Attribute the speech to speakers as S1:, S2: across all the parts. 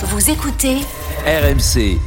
S1: Vous écoutez
S2: RMC.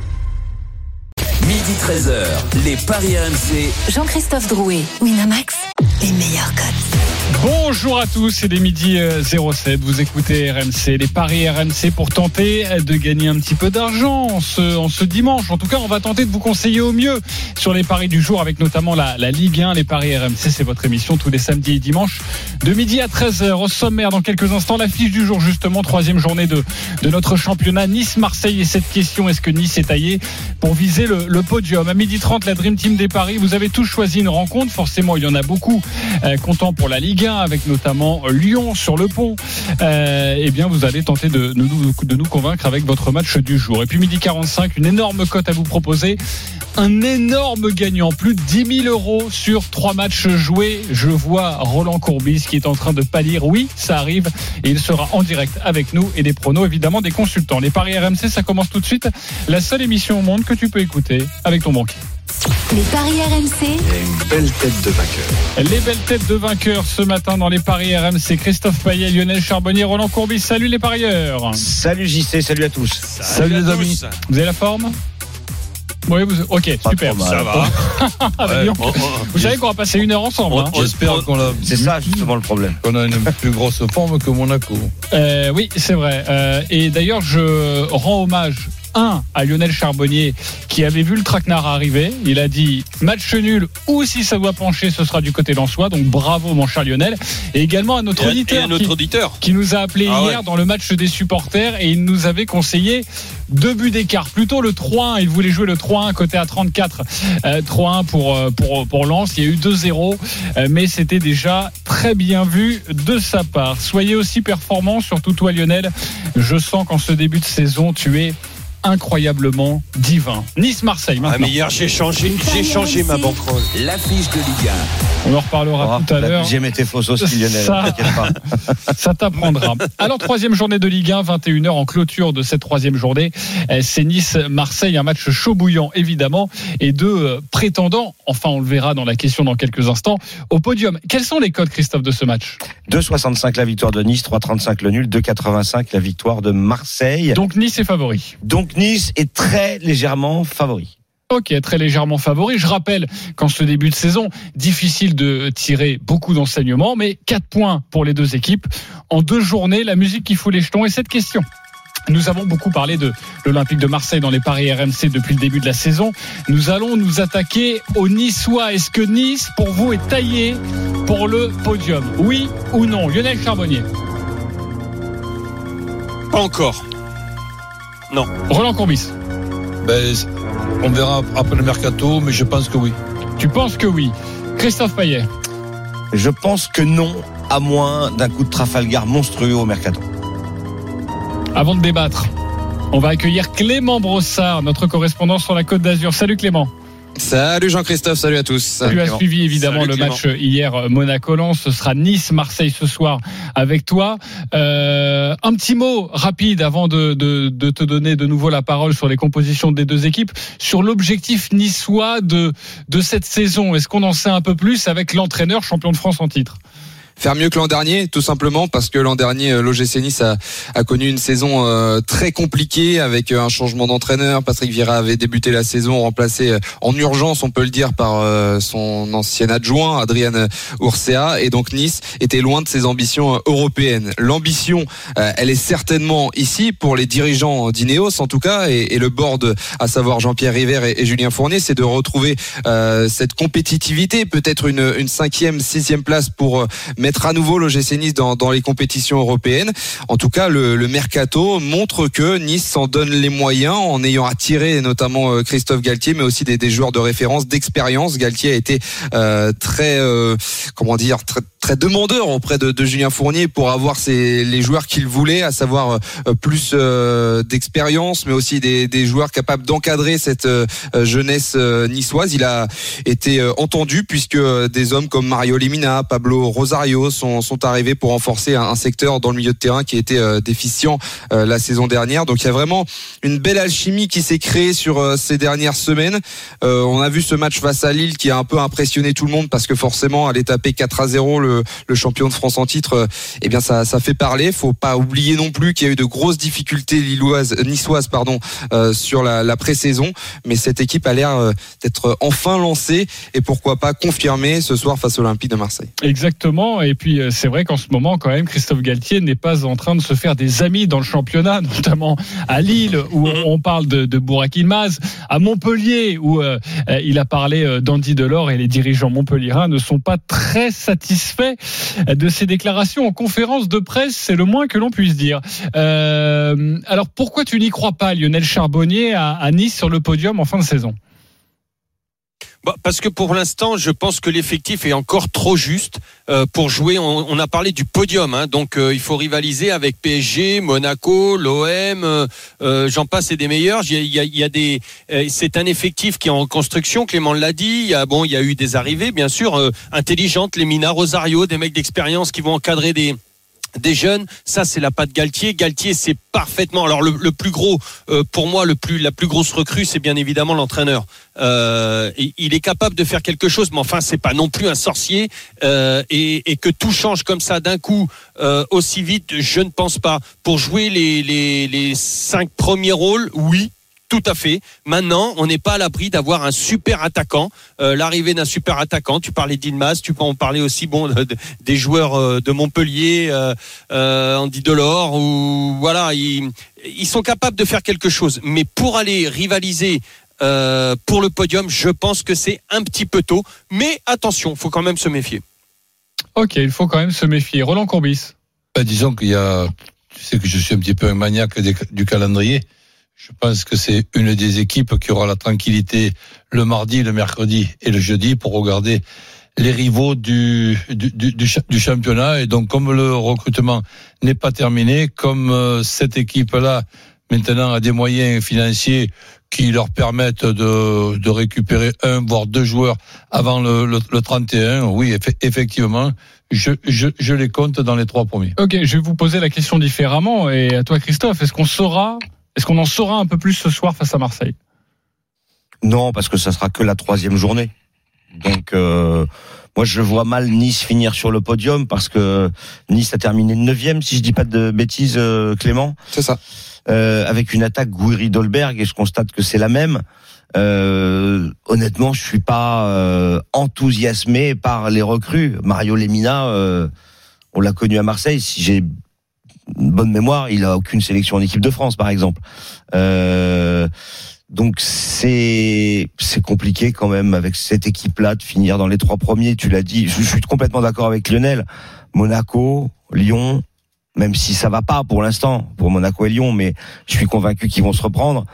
S2: Midi 13h, les Paris RMC.
S1: Jean-Christophe Drouet, Winamax, les meilleurs codes.
S3: Bonjour à tous, c'est les midi 07. Vous écoutez RMC, les paris RMC pour tenter de gagner un petit peu d'argent en ce, dimanche. En tout cas, on va tenter de vous conseiller au mieux sur les paris du jour avec notamment la, Ligue 1. Les paris RMC, c'est votre émission tous les samedis et dimanches de midi à 13h. Au sommaire, dans quelques instants, l'affiche du jour, justement, troisième journée de, notre championnat Nice-Marseille. Et cette question, est-ce que Nice est taillé pour viser le, podium? À midi 30, la Dream Team des paris. Vous avez tous choisi une rencontre. Forcément, il y en a beaucoup euh, pour la Ligue 1 avec notamment Lyon sur le pont, euh, eh bien vous allez tenter de, nous convaincre avec votre match du jour. Et puis midi 45, une énorme cote à vous proposer. Un énorme gagnant, plus de 10 000 euros sur trois matchs joués. Je vois Roland Courbis qui est en train de pâlir. Oui, ça arrive et il sera en direct avec nous et des pronos évidemment des consultants. Les paris RMC, ça commence tout de suite. La seule émission au monde que tu peux écouter avec ton banquier.
S1: Les paris RMC.
S4: Et une belle tête de vainqueur.
S3: Les belles têtes de vainqueurs ce matin dans les paris RMC. Christophe Payet, Lionel Charbonnier, Roland Courbis. Salut les parieurs.
S5: Salut JC, salut à tous.
S3: Salut, les amis. Vous avez la forme oui, vous... ok,
S5: Pas
S3: super.
S4: Ça va. Ouais.
S3: Vous savez qu'on va passer une heure ensemble. hein.
S4: J'espère qu'on a,
S5: C'est ça justement le problème.
S4: qu'on a une plus grosse forme que Monaco.
S3: Euh, oui, c'est vrai. Euh, et d'ailleurs, je rends hommage. Un à Lionel Charbonnier qui avait vu le traquenard arriver. Il a dit match nul ou si ça doit pencher, ce sera du côté d'Ansois. Donc bravo mon cher Lionel. Et également à notre
S6: Et
S3: auditeur qui,
S6: auditeur.
S3: qui nous a appelé
S6: Ah
S3: hier
S6: ouais.
S3: dans le match des supporters et il nous avait conseillé deux buts d'écart. Plutôt le 3-1. Il voulait jouer le 3-1 côté à 34. Euh, 3-1 pour, euh, pour, pour Lens. Il y a eu 2-0. euh, mais c'était déjà très bien vu de sa part. Soyez aussi performants, surtout toi Lionel. Je sens qu'en ce début de saison, tu es incroyablement divin. Nice-Marseille
S6: Ah,
S3: maintenant.
S6: mais hier, j'ai changé, j'ai changé ma banquerolle.
S2: L'affiche de Ligue
S3: On en reparlera
S5: Oh,
S3: tout à
S5: la
S3: l'heure.
S5: deuxième était fausse aussi, Lionel.
S3: Ça-
S5: T'inquiète pas.
S3: Ça t'apprendra. Alors, troisième journée de Ligue 1, 21h en clôture de cette troisième journée. Euh, C'est Nice-Marseille, un match chaud bouillant, évidemment, et deux euh, prétendants, enfin on le verra dans la question dans quelques instants, au podium. Quels sont les codes, Christophe, de ce match?
S5: 2,65 la victoire de Nice, 3,35 le nul, 2,85 la victoire de Marseille.
S3: Donc Nice est favori.
S5: Donc Nice est très légèrement favori.
S3: Ok, très légèrement favori. Je rappelle qu'en ce début de saison, difficile de tirer beaucoup d'enseignements, mais 4 points pour les deux équipes. En deux journées, la musique qui fout les jetons. Et cette question nous avons beaucoup parlé de l'Olympique de Marseille dans les paris RMC depuis le début de la saison. Nous allons nous attaquer aux Niçois. Est-ce que Nice, pour vous, est taillé pour le podium? Oui ou non? Lionel Charbonnier.
S6: Pas encore.
S3: Roland Courbis.
S4: Ben, on verra après le mercato, mais je pense que oui.
S3: Tu penses que oui Christophe Payet.
S5: Je pense que non, à moins d'un coup de Trafalgar monstrueux au mercato.
S3: Avant de débattre, on va accueillir Clément Brossard, notre correspondant sur la Côte d'Azur. Salut Clément.
S7: Salut Jean-Christophe, salut à tous.
S3: Tu as suivi évidemment
S6: Salut,
S3: le
S6: Clément.
S3: match hier Monaco-Lens. Ce sera Nice-Marseille ce soir avec toi. Euh, un petit mot rapide avant de, de, de te donner de nouveau la parole sur les compositions des deux équipes. Sur l'objectif niçois de, de cette saison, est-ce qu'on en sait un peu plus avec l'entraîneur champion de France en titre?
S7: Faire mieux que l'an dernier, tout simplement parce que l'an dernier, euh, l'OGC Nice a, a connu une saison euh, très compliquée avec euh, un changement d'entraîneur. Patrick Vieira avait débuté la saison remplacé euh, en urgence, on peut le dire, par euh, son ancien adjoint, Adrian Urcea. Et donc Nice était loin de ses ambitions européennes. L'ambition, euh, elle est certainement ici pour les dirigeants d'Ineos, en tout cas, et, et le board, à savoir Jean-Pierre River et, Julien Fournier, c'est de retrouver cette compétitivité, peut-être une, une cinquième, sixième place pour euh, mettre à nouveau l'OGC Nice dans, les compétitions européennes. En tout cas, le, mercato montre que Nice s'en donne les moyens en ayant attiré notamment euh, Christophe Galtier, mais aussi des, joueurs de référence, d'expérience. Galtier a été euh, très, euh, comment dire, très, demandeur auprès de, Julien Fournier pour avoir les joueurs qu'il voulait, à savoir plus d'expérience, mais aussi des, joueurs capables d'encadrer cette jeunesse niçoise. Il a été entendu puisque des hommes comme Mario Lemina, Pablo Rosario, Sont, arrivés pour renforcer un, secteur dans le milieu de terrain qui était euh, déficient euh, la saison dernière. Donc il y a vraiment une belle alchimie qui s'est créée sur euh, ces dernières semaines. On a vu ce match face à Lille qui a un peu impressionné tout le monde parce que forcément aller taper 4 à 0 le, champion de France en titre, eh bien ça, ça fait parler. Faut pas oublier non plus qu'il y a eu de grosses difficultés lilloises, niçoises pardon, sur la, la pré-saison. Mais cette équipe a l'air d'être enfin lancée et pourquoi pas confirmée ce soir face à l'Olympique de Marseille.
S3: Exactement. Puis, euh, c'est vrai qu'en ce moment, quand même, Christophe Galtier n'est pas en train de se faire des amis dans le championnat, notamment à Lille, où on parle de, de Burak à Montpellier, où euh, euh, il a parlé d'Andy Delors et les dirigeants montpelliérains ne sont pas très satisfaits de ses déclarations en conférence de presse. C'est le moins que l'on puisse dire. Euh, alors, pourquoi tu n'y crois pas, Lionel Charbonnier, à, à Nice sur le podium en fin de saison?
S6: Bah, parce que pour l'instant, je pense que l'effectif est encore trop juste euh, pour jouer. On, a parlé du podium, hein, donc euh, il faut rivaliser avec PSG, Monaco, l'OM, euh, euh, j'en passe et des meilleurs. Il y a, des, c'est un effectif qui est en construction. Clément l'a dit. Il y a bon, il y a eu des arrivées, bien sûr, intelligentes. Les Mina, Rosario, des mecs d'expérience qui vont encadrer des des jeunes, ça c'est la patte Galtier. Galtier c'est parfaitement. Alors le, le plus gros, euh, pour moi, le plus la plus grosse recrue, c'est bien évidemment l'entraîneur. Euh, il- est capable de faire quelque chose, mais enfin c'est pas non plus un sorcier. Euh, et, et que tout change comme ça d'un coup euh, aussi vite, je ne pense pas. Pour jouer les les, les cinq premiers rôles, oui. Tout à fait. Maintenant, on n'est pas à l'abri d'avoir un super attaquant. Euh, L'arrivée d'un super attaquant. Tu parlais d'Inmas, tu peux en parler aussi, bon, de- de- des joueurs euh, de Montpellier, euh, euh, Andy Delors, ou voilà, ils, ils sont capables de faire quelque chose. Mais pour aller rivaliser euh, pour le podium, je pense que c'est un petit peu tôt. Mais attention, faut quand même se méfier.
S3: Ok, il faut quand même se méfier. Roland Courbis.
S4: Ben, disons qu'il y a, tu sais que je suis un petit peu un maniaque des- du calendrier. Je pense que c'est une des équipes qui aura la tranquillité le mardi, le mercredi et le jeudi pour regarder les rivaux du, du, du, du cha- du championnat. Et donc, comme le recrutement n'est pas terminé, comme euh, cette équipe-là maintenant a des moyens financiers qui leur permettent de, de récupérer un voire deux joueurs avant le, le, le 31, oui, effe- effectivement, je, je les compte dans les trois premiers.
S3: Ok, je vais vous poser la question différemment. Et à toi, Christophe, est-ce qu'on saura, est-ce qu'on en saura un peu plus ce soir face à Marseille?
S5: Non, parce que ça sera que la troisième journée. Donc, euh, moi, je vois mal Nice finir sur le podium parce que Nice a terminé neuvième, si je dis pas de bêtises, euh, Clément,
S7: C'est ça.
S5: euh, avec une attaque Gouiri-Dolberg et je constate que c'est la même. Euh, honnêtement, je suis pas euh, enthousiasmé par les recrues. Mario Lemina, euh, on l'a connu à Marseille. Si j'ai bonne mémoire, il a aucune sélection en équipe de France, par exemple. Euh, donc c'est c'est compliqué quand même avec cette équipe-là de finir dans les trois premiers. Tu l'as dit, je, suis complètement d'accord avec Lionel. Monaco, Lyon, même si ça va pas pour l'instant pour Monaco et Lyon, mais je suis convaincu qu'ils vont se reprendre.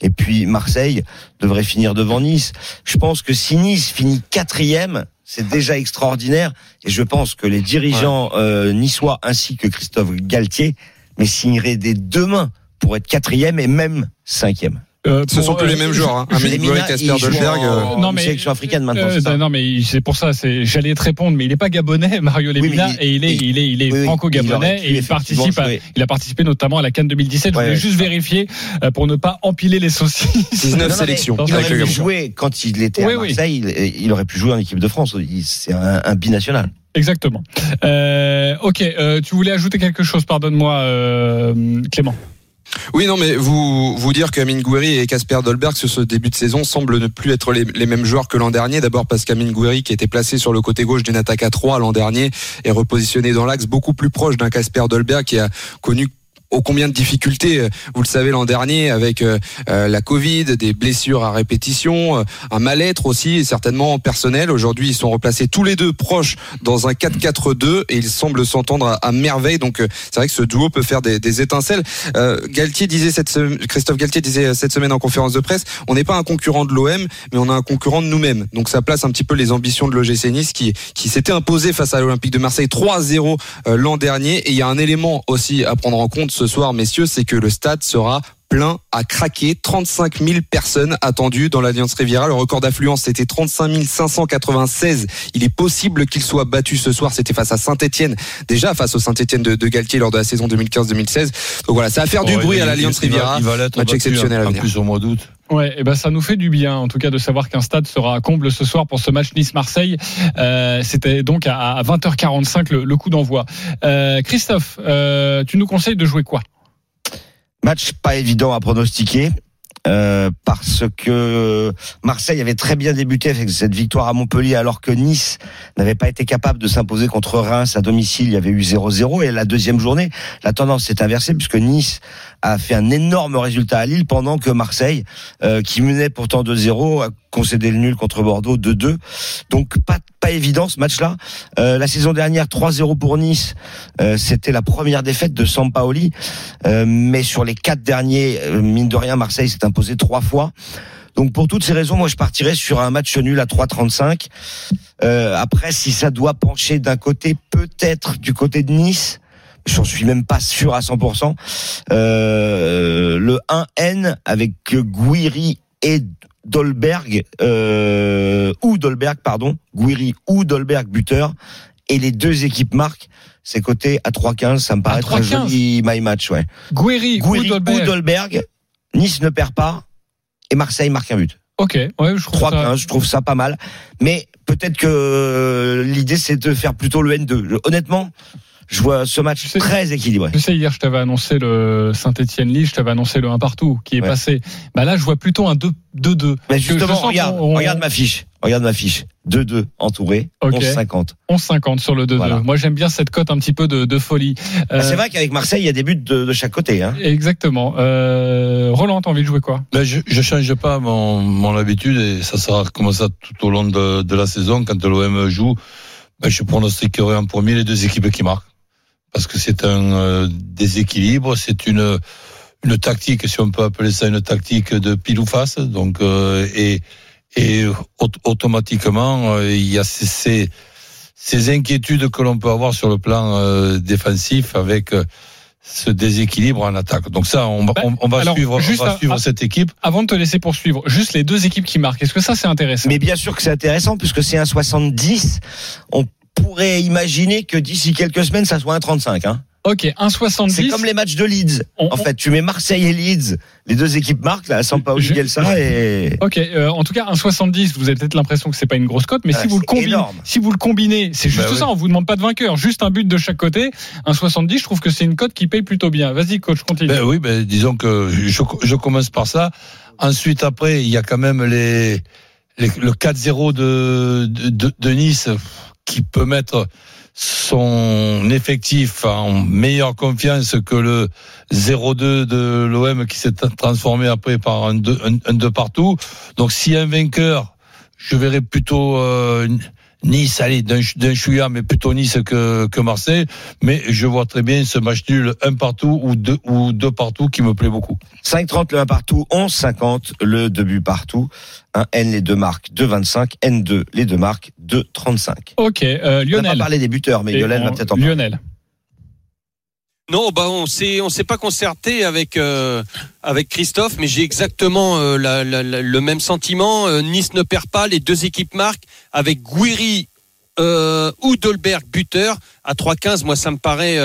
S5: Et puis Marseille devrait finir devant Nice. Je pense que si Nice finit quatrième, c'est déjà extraordinaire. Et je pense que les dirigeants euh, niçois ainsi que Christophe Galtier, mais signeraient des deux mains pour être quatrième et même cinquième.
S3: Euh,
S7: Ce
S3: pour,
S7: sont plus
S3: euh,
S7: les mêmes joueurs. Hein.
S5: Je-
S7: Amin
S5: Lemina,
S7: Gouiri, Casper Dolberg.
S5: en-
S7: euh,
S3: Non, mais-
S5: africaine maintenant,
S3: Euh,
S5: ça
S3: non mais c'est pour ça, c'est j'allais te répondre, mais il n'est pas gabonais, Mario Lemina,
S5: il-
S3: et il est,
S5: il-
S3: il est, il est
S5: oui,
S3: franco-gabonais et il participe, à, il a participé notamment à la Cannes 2017. Je
S5: Ouais,
S3: voulais
S5: ouais,
S3: juste vérifier euh, pour ne pas empiler les saucisses.
S7: 19
S5: Non, non, mais
S7: sélections
S3: il
S5: aurait pu jouer quand il était
S3: Oui,
S5: à
S3: oui.
S5: Marseille. Il, il aurait pu jouer en équipe de France. C'est un, un binational.
S3: Exactement. Euh, ok, euh, tu voulais ajouter quelque chose, pardonne-moi, euh, Clément.
S7: Oui, non, mais vous vous dire qu'Amin Gouiri et Casper Dolberg sur ce début de saison semblent ne plus être les, mêmes joueurs que l'an dernier. D'abord parce qu'Amin Gouiri, qui était placé sur le côté gauche d'une attaque à 3 l'an dernier, est repositionné dans l'axe beaucoup plus proche d'un Casper Dolberg qui a connu ô combien de difficultés, euh, vous le savez l'an dernier, avec euh, euh, la Covid, des blessures à répétition, un mal-être aussi, et certainement personnel. Aujourd'hui, ils sont replacés tous les deux proches dans un 4-4-2 et ils semblent s'entendre à, merveille. Donc, c'est vrai que ce duo peut faire des, des étincelles. Euh, Galtier disait cette sem- Christophe Galtier disait cette semaine en conférence de presse, on n'est pas un concurrent de l'OM, mais on a un concurrent de nous-mêmes. Donc, ça place un petit peu les ambitions de l'OGC Nice qui, qui s'était imposé face à l'Olympique de Marseille 3-0 euh, l'an dernier. Et il y a un élément aussi à prendre en compte ce soir, messieurs, c'est que le stade sera plein à craquer. 35 000 personnes attendues dans l'Alliance Riviera. Le record d'affluence, c'était 35 596. Il est possible qu'il soit battu ce soir. C'était face à Saint-Etienne. Déjà face au Saint-Etienne de, de, Galtier lors de la saison 2015-2016. Donc voilà, ça va faire du
S4: Oh,
S7: bruit
S4: il-
S7: à l'Alliance
S4: il va-
S7: Riviera.
S4: Il va l'être
S7: Match
S4: battu,
S7: exceptionnel à
S4: en plus au mois d'août.
S3: Ouais, et ben ça nous fait du bien, en tout cas, de savoir qu'un stade sera à comble ce soir pour ce match Nice-Marseille. Euh, C'était donc à, à 20h45 le, le coup d'envoi. Euh, Christophe, euh, tu nous conseilles de jouer quoi?
S5: Match pas évident à pronostiquer. Euh, parce que Marseille avait très bien débuté avec cette victoire à Montpellier alors que Nice n'avait pas été capable de s'imposer contre Reims à domicile, il y avait eu 0-0 et la deuxième journée, la tendance s'est inversée puisque Nice a fait un énorme résultat à Lille pendant que Marseille, euh, qui menait pourtant 2-0, a concédé le nul contre Bordeaux 2-2. Donc pas pas évident ce match-là. Euh, la saison dernière 3-0 pour Nice, euh, c'était la première défaite de Sampaoli, euh, mais sur les quatre derniers, euh, mine de rien, Marseille s'est imposé trois fois. Donc pour toutes ces raisons, moi je partirais sur un match nul à 3,35. Euh, après, si ça doit pencher d'un côté, peut-être du côté de Nice. J'en suis même pas sûr à 100%. Euh, le 1N avec Guiri et Dolberg, euh, ou Dolberg, pardon, Guiri ou Dolberg buteur, et les deux équipes marquent. C'est coté à 3,15, ça me paraît
S3: 3,15.
S5: joli my match, ouais. Guiri ou
S3: Dolberg
S5: Dolberg, Nice ne perd pas, et Marseille marque un but.
S3: Ok, ouais, je trouve
S5: 3
S3: ça...
S5: 15, je trouve ça pas mal. Mais peut-être que euh, l'idée c'est de faire plutôt le N2. Je- Honnêtement, je vois ce match
S3: Tu sais-
S5: très équilibré.
S3: Tu sais, hier, je t'avais annoncé le Saint-Etienne-Lille, je t'avais annoncé le 1 partout qui est
S5: Ouais.
S3: passé. Bah là, je vois plutôt un 2-2.
S5: Mais
S3: Que je
S5: justement, regarde,
S3: on-
S5: regarde ma fiche. Regarde ma fiche. 2-2 entouré,
S3: Ok.
S5: 11-50.
S3: 11-50 sur le 2-2.
S5: Voilà.
S3: Moi, j'aime bien cette cote un petit peu de, de folie.
S5: Ah,
S3: Euh,
S5: c'est vrai qu'avec Marseille, il y a des buts de, de chaque côté. Hein.
S3: Exactement. Euh, Roland, t'as envie de jouer quoi?
S4: Ben, je ne change pas mon, mon habitude et ça sera comme ça tout au long de, de la saison. Quand l'OM joue, ben, je pronostiquerai en premier les deux équipes qui marquent. Parce que c'est un euh, déséquilibre, c'est une, une tactique, si on peut appeler ça une tactique de pile ou face. Donc, euh, et, et aut- automatiquement, euh, il y a ces, ces, ces inquiétudes que l'on peut avoir sur le plan euh, défensif avec euh, ce déséquilibre en attaque. Donc ça, on va,
S3: Bah,
S4: on, on va
S3: alors,
S4: suivre, on va
S3: à-
S4: suivre
S3: à-
S4: cette équipe.
S3: Avant de te laisser poursuivre, juste les deux équipes qui marquent. Est-ce que ça, c'est intéressant?
S5: Mais bien sûr que c'est intéressant puisque c'est un 70. On pourrait imaginer que d'ici quelques semaines, ça soit un 35. Hein.
S3: Ok, 1,70.
S5: C'est comme les matchs de Leeds.
S3: On-
S5: En fait, tu mets Marseille et Leeds, les deux équipes marquent, là, sans pas Bielsa et...
S3: Ok, euh, en tout cas, 1,70, vous avez peut-être l'impression que c'est pas une grosse cote, mais
S5: Ah,
S3: si vous le combinez,
S5: énorme.
S3: si vous le combinez, c'est juste
S4: Bah oui.
S3: ça. On vous demande pas de vainqueur, juste un but de chaque côté. 1,70, je trouve que c'est une cote qui paye plutôt bien. Vas-y, coach, continue.
S4: Ben oui, ben disons que je, je commence par ça. Ensuite, après, il y a quand même les, les- le 4-0 de, de, de- de Nice qui peut mettre son effectif en meilleure confiance que le 0-2 de l'OM qui s'est transformé après par un 2 un, un deux partout. Donc, si un vainqueur, je verrais plutôt euh, Nice, allez, d'un d'un chouïa, mais plutôt Nice que, que Marseille. Mais je vois très bien ce match nul, un partout ou deux, ou deux partout qui me plaît beaucoup.
S5: 5-30 le 1 partout, 11-50 le 2 buts partout. Un N les deux marques 2-25, N2 les deux marques 2-35.
S3: Ok, euh,
S5: On n'a pas
S3: Lionel.
S5: parlé des buteurs, mais
S3: Et
S5: Lionel
S3: on-
S5: va peut-être en parler.
S3: Lionel.
S6: Non, bah on s'est on s'est pas concerté avec euh, avec Christophe, mais j'ai exactement euh, le même sentiment. Euh, nice ne perd pas, les deux équipes marquent avec Guiri ou Dolberg buteur à 3-15. Moi, ça me paraît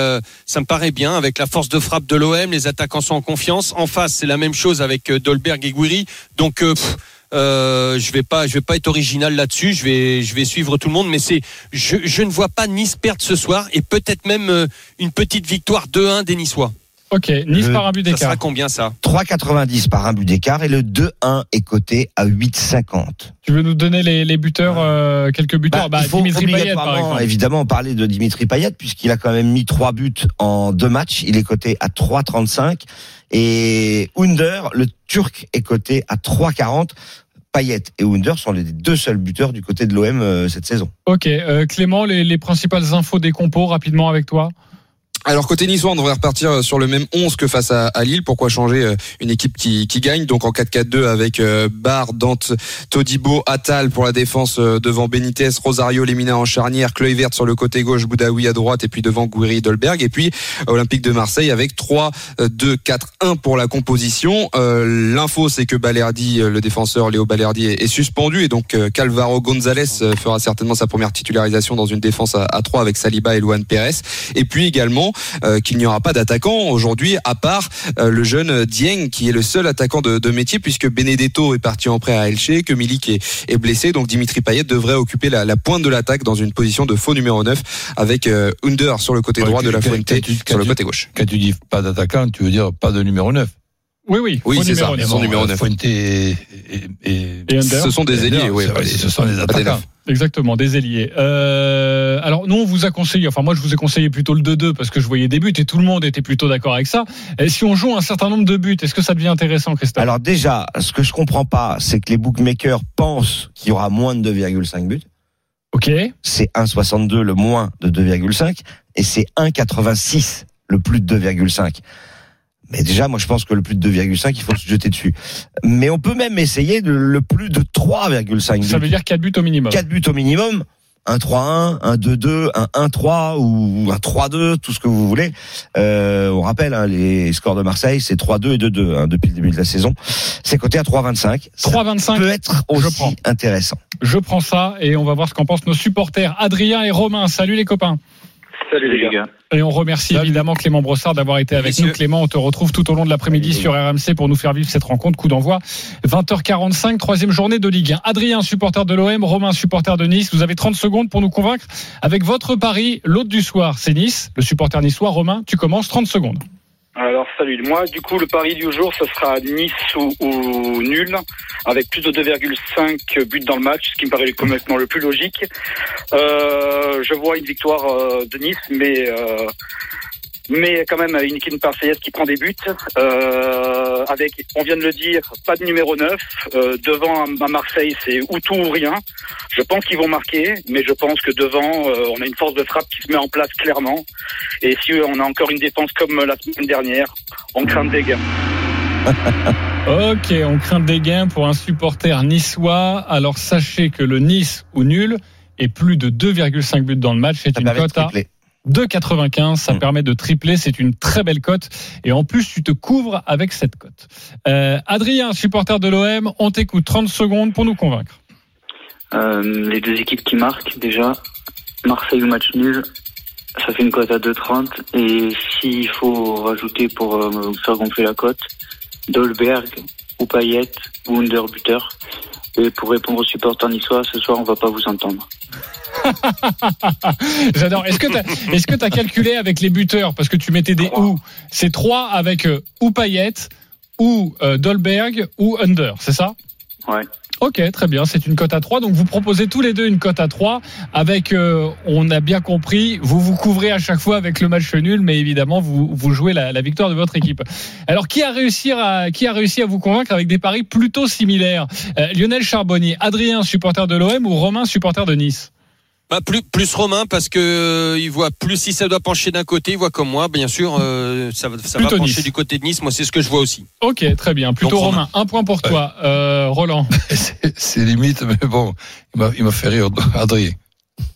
S6: ça me paraît bien avec la force de frappe de l'OM. Les attaquants sont en confiance. En face, c'est la même chose avec Dolberg et Guiri. Donc pff, euh, je vais pas, je vais pas être original là-dessus. Je vais, je vais suivre tout le monde, mais c'est, je, je ne vois pas Nice perdre ce soir et peut-être même euh, une petite victoire 2-1 des Niçois.
S3: Ok, Nice
S5: Le-
S3: par un but
S6: Ça
S3: d'écart.
S6: sera combien ça
S5: 3,90 par un but d'écart et le 2-1 est coté à 8,50.
S3: Tu veux nous donner les, les buteurs, euh, quelques buteurs?
S5: Bah,
S3: bah,
S5: il faut
S3: Dimitri Payet, par exemple.
S5: évidemment, parler de Dimitri Payet puisqu'il a quand même mis trois buts en deux matchs. Il est coté à 3,35 et Under, le Turc, est coté à 3,40. Payet et Under sont les deux seuls buteurs du côté de l'OM euh, cette saison.
S3: Ok, euh, Clément, les, les principales infos des compos rapidement avec toi.
S7: Alors côté niçois, on devrait repartir sur le même 11 que face à, Lille. Pourquoi changer euh, une équipe qui, qui gagne? Donc en 4-4-2 avec euh, Barre, Dante, Todibo, Attal pour la défense euh, devant Benitez, Rosario, Lemina en charnière, Kluivert sur le côté gauche, Boudaoui à droite et puis devant Gouiri, Dolberg et puis Olympique de Marseille avec 3-2-4-1 pour la composition. Euh, L'info c'est que Balerdi, le défenseur Léo Balerdi est, est suspendu et donc Calvaro Gonzalez fera certainement sa première titularisation dans une défense à, à 3 avec Saliba et Luan Pérez. Et puis également euh, qu'il n'y aura pas d'attaquant aujourd'hui à part euh, le jeune Dieng qui est le seul attaquant de, de, métier puisque Benedetto est parti en prêt à Elche, que Milik est, est, blessé donc Dimitri Payet devrait occuper la, la pointe de l'attaque dans une position de faux numéro 9 avec euh, Under sur le côté ouais, droit de la Fuente sur le côté gauche.
S4: Quand tu dis pas d'attaquant, tu veux dire pas de numéro 9
S3: oui, oui,
S7: oui, c'est ça, son numéro 9.
S4: Fuente et, et,
S3: et, et
S7: ce sont des ailiers, oui,
S4: ce sont des attaquants.
S3: Exactement, des ailiers. Euh, alors nous, on vous a conseillé, enfin moi je vous ai conseillé plutôt le 2-2 parce que je voyais des buts et tout le monde était plutôt d'accord avec ça. Et si on joue un certain nombre de buts, est-ce que ça devient intéressant, Christophe?
S5: Alors déjà, ce que je comprends pas, c'est que les bookmakers pensent qu'il y aura moins de 2,5 buts.
S3: Ok.
S5: C'est 1,62 le moins de 2,5 et c'est 1,86 le plus de 2,5. Mais déjà, moi, je pense que le plus de 2,5, il faut se jeter dessus. Mais on peut même essayer de le plus de 3,5.
S3: Ça veut dire 4 buts au minimum.
S5: 4 buts au minimum. Un 3-1, un 2-2, un 1-3 ou un 3-2, tout ce que vous voulez. Euh, on rappelle, hein, les scores de Marseille, c'est 3-2 et 2-2 hein, depuis le début de la saison. C'est coté à 3-25.
S3: 3-25
S5: peut être aussi je prends. intéressant.
S3: Je prends ça et on va voir ce qu'en pensent nos supporters. Adrien et Romain, salut les copains.
S8: Salut les gars.
S3: Et on remercie Salut. évidemment Clément Brossard d'avoir été avec Messieurs. nous. Clément, on te retrouve tout au long de l'après-midi sur RMC pour nous faire vivre cette rencontre. Coup d'envoi 20h45, troisième journée de Ligue 1. Adrien, supporter de l'OM, Romain, supporter de Nice. Vous avez 30 secondes pour nous convaincre avec votre pari. L'autre du soir, c'est Nice. Le supporter niçois, Romain, tu commences 30 secondes.
S8: Alors salut, moi du coup le pari du jour ce sera Nice ou, nul avec plus de 2,5 buts dans le match, ce qui me paraît complètement le plus logique. Euh, je vois une victoire euh, de Nice, mais euh, mais quand même une équipe marseillaise qui prend des buts euh, avec, on vient de le dire, pas de numéro 9 euh, devant à Marseille c'est ou tout ou rien. Je pense qu'ils vont marquer, mais je pense que devant euh, on a une force de frappe qui se met en place clairement. Et si on a encore une défense comme la semaine dernière, on craint des gains.
S3: ok, on craint des gains pour un supporter niçois. Alors sachez que le Nice ou nul est plus de 2,5 buts dans le match. C'est une cote à 2,95. Ça mmh. permet de tripler. C'est une très belle cote. Et en plus, tu te couvres avec cette cote. Euh, Adrien, supporter de l'OM, on t'écoute 30 secondes pour nous convaincre.
S9: Euh, les deux équipes qui marquent, déjà, Marseille ou match nul, ça fait une cote à 2,30. Et s'il faut rajouter pour euh, faire gonfler la cote, Dolberg ou Payet ou Underbuter. Et pour répondre aux supporters niçois, ce soir, on va pas vous entendre.
S3: J'adore. Est-ce que tu as, est-ce que as calculé avec les buteurs? Parce que tu mettais des ou C'est trois avec euh, ou Payet ou euh, Dolberg ou Under, c'est ça?
S9: Ouais.
S3: Ok, très bien. C'est une cote à 3. Donc vous proposez tous les deux une cote à 3 avec, euh, on a bien compris, vous vous couvrez à chaque fois avec le match nul, mais évidemment vous, vous jouez la, la victoire de votre équipe. Alors qui a réussi à, qui a réussi à vous convaincre avec des paris plutôt similaires? Euh, Lionel Charbonnier, Adrien, supporter de l'OM ou Romain, supporter de Nice?
S6: Bah, plus, plus Romain parce que euh, il voit plus si ça doit pencher d'un côté, il voit comme moi, bien sûr, euh, ça, ça va pencher nice. du côté de Nice. Moi, c'est ce que je vois aussi.
S3: Ok, très bien. Plutôt Donc, Romain. Un point pour toi, ouais. euh, Roland.
S4: c'est limite, mais bon, il m'a fait rire, Adrien.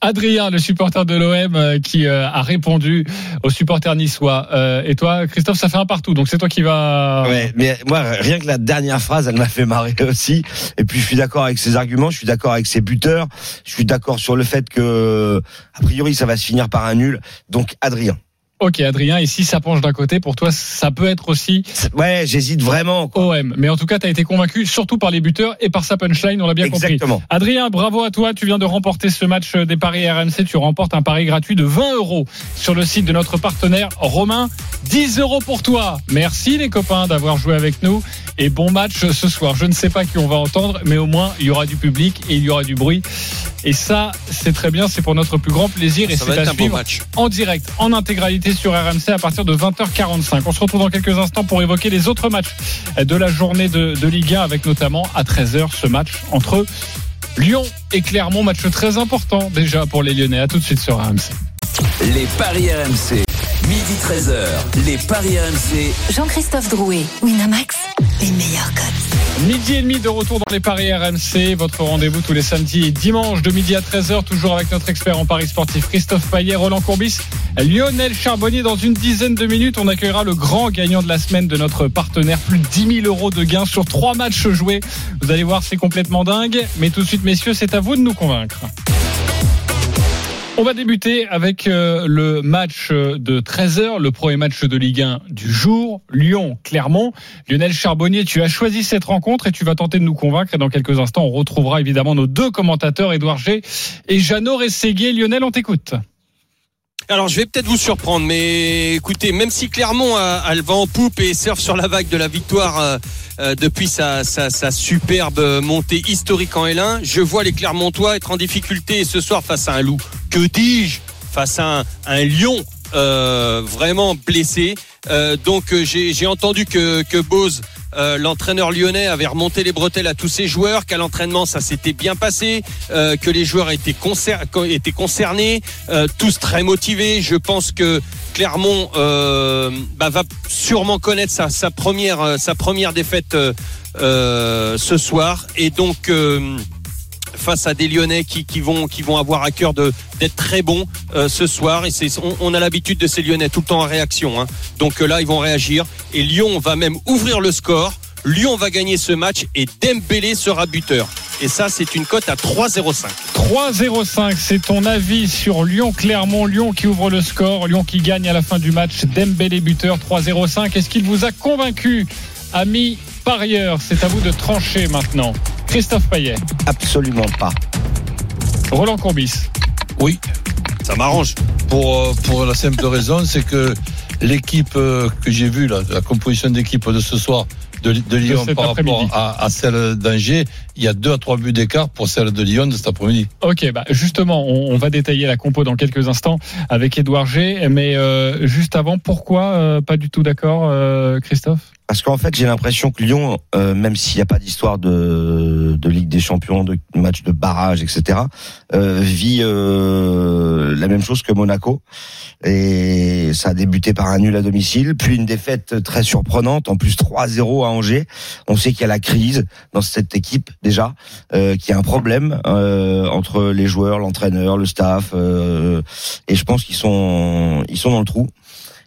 S3: Adrien, le supporter de l'OM, euh, qui euh, a répondu aux supporters niçois. Euh, et toi, Christophe, ça fait un partout, donc c'est toi qui vas.
S5: Ouais, mais moi, rien que la dernière phrase, elle m'a fait marrer aussi. Et puis, je suis d'accord avec ses arguments, je suis d'accord avec ses buteurs, je suis d'accord sur le fait que, a priori, ça va se finir par un nul. Donc, Adrien.
S3: Ok, Adrien, et si ça penche d'un côté, pour toi, ça peut être aussi.
S5: Ouais, j'hésite vraiment.
S3: Quoi. OM. Mais en tout cas, tu as été convaincu, surtout par les buteurs et par sa punchline, on l'a bien
S5: Exactement.
S3: compris. Adrien, bravo à toi. Tu viens de remporter ce match des paris RMC. Tu remportes un pari gratuit de 20 euros sur le site de notre partenaire Romain. 10 euros pour toi. Merci les copains d'avoir joué avec nous. Et bon match ce soir. Je ne sais pas qui on va entendre, mais au moins, il y aura du public et il y aura du bruit. Et ça, c'est très bien. C'est pour notre plus grand plaisir. Et c'est à suivre en direct, en intégralité sur RMC à partir de 20h45. On se retrouve dans quelques instants pour évoquer les autres matchs de la journée de, de Ligue 1 avec notamment à 13h ce match entre Lyon et Clermont. Match très important déjà pour les Lyonnais. À tout de suite sur RMC.
S2: Les paris RMC. Midi Midi 13h, les Paris RMC.
S1: Jean-Christophe Drouet, Winamax, les meilleurs codes.
S3: Midi et demi de retour dans les paris RMC, votre rendez-vous tous les samedis et dimanches de midi à 13h, toujours avec notre expert en paris sportif Christophe Payet, Roland Courbis, Lionel Charbonnier. Dans une dizaine de minutes, on accueillera le grand gagnant de la semaine de notre partenaire. Plus de 10 000 euros de gains sur trois matchs joués. Vous allez voir, c'est complètement dingue. Mais tout de suite, messieurs, c'est à vous de nous convaincre. On va débuter avec euh, le match de 13h, le premier match de Ligue 1 du jour, Lyon-Clermont. Lionel Charbonnier, tu as choisi cette rencontre et tu vas tenter de nous convaincre. Et dans quelques instants, on retrouvera évidemment nos deux commentateurs, Édouard G et Jeannot Rességuier. Lionel, on t'écoute.
S6: Alors je vais peut-être vous surprendre, mais écoutez, même si Clermont a, le vent en poupe et surfe sur la vague de la victoire euh, euh, depuis sa, sa, sa, superbe montée historique en L1, je vois les Clermontois être en difficulté ce soir face à un loup. Que dis-je Face à un, lion euh, vraiment blessé. Euh, donc j'ai entendu que, que Bose euh, l'entraîneur lyonnais avait remonté les bretelles à tous ses joueurs, qu'à l'entraînement ça s'était bien passé, euh, que les joueurs étaient, concer étaient concernés, euh, tous très motivés. Je pense que Clermont bah, va sûrement connaître sa, sa première, sa première défaite ce soir et donc face à des Lyonnais qui, vont, avoir à cœur d'être très bons euh, ce soir. Et on, a l'habitude de ces Lyonnais tout le temps en réaction. Hein. Donc euh, là, ils vont réagir. Et Lyon va même ouvrir le score. Lyon va gagner ce match et Dembélé sera buteur. Et ça, c'est une cote à 3,05.
S3: 3,05, c'est ton avis sur Lyon-Clermont. Lyon qui ouvre le score, Lyon qui gagne à la fin du match. Dembélé buteur, 3,05. Est-ce qu'il vous a convaincu, ami parieur? C'est à vous de trancher maintenant. Christophe Payet.
S5: Absolument pas.
S3: Roland Courbis.
S4: Oui.
S6: Ça m'arrange.
S4: Pour, euh, pour la simple raison, c'est que l'équipe euh, que j'ai vue, la composition d'équipe de ce soir, de, de Lyon par rapport à, à celle d'Angers, il y a deux à trois buts d'écart pour celle de Lyon de cet après-midi.
S3: Ok, bah justement, on, on, va détailler la compo dans quelques instants avec Edouard G. Mais euh, juste avant, pourquoi euh, pas du tout d'accord, euh, Christophe?
S5: Parce qu'en fait, j'ai l'impression que Lyon, euh, même s'il n'y a pas d'histoire de, de Ligue des Champions, de match de barrage, etc., euh, vit euh, la même chose que Monaco. Et ça a débuté par un nul à domicile, puis une défaite très surprenante, en plus 3-0 à Angers. On sait qu'il y a la crise dans cette équipe déjà, euh, qu'il y a un problème euh, entre les joueurs, l'entraîneur, le staff, euh, et je pense qu'ils sont ils sont dans le trou.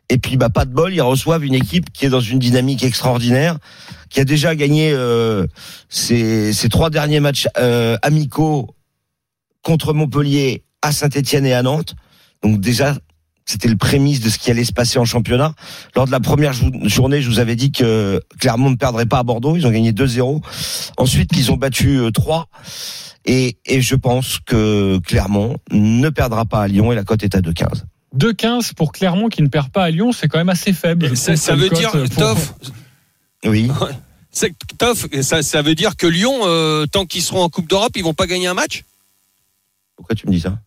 S5: Et puis, bah, pas de bol, ils reçoivent une équipe qui est dans une dynamique extraordinaire, qui a déjà gagné euh, ses, ses, trois derniers matchs euh, amicaux contre Montpellier, à Saint-Etienne et à Nantes. Donc déjà, c'était le prémisse de ce qui allait se passer en championnat. Lors de la première journée, je vous avais dit que Clermont ne perdrait pas à Bordeaux. Ils ont gagné 2-0. Ensuite, ils ont battu 3. Et, et je pense que Clermont ne perdra pas à Lyon et la cote est à 2-15.
S3: 2-15 pour Clermont qui ne perd pas à Lyon, c'est quand même assez faible.
S6: Ça, ça veut dire, pour... Toff,
S5: oui.
S6: Toff, ça, ça, veut dire que Lyon, euh, tant qu'ils seront en Coupe d'Europe, ils vont pas gagner un match?
S5: Pourquoi tu me dis ça?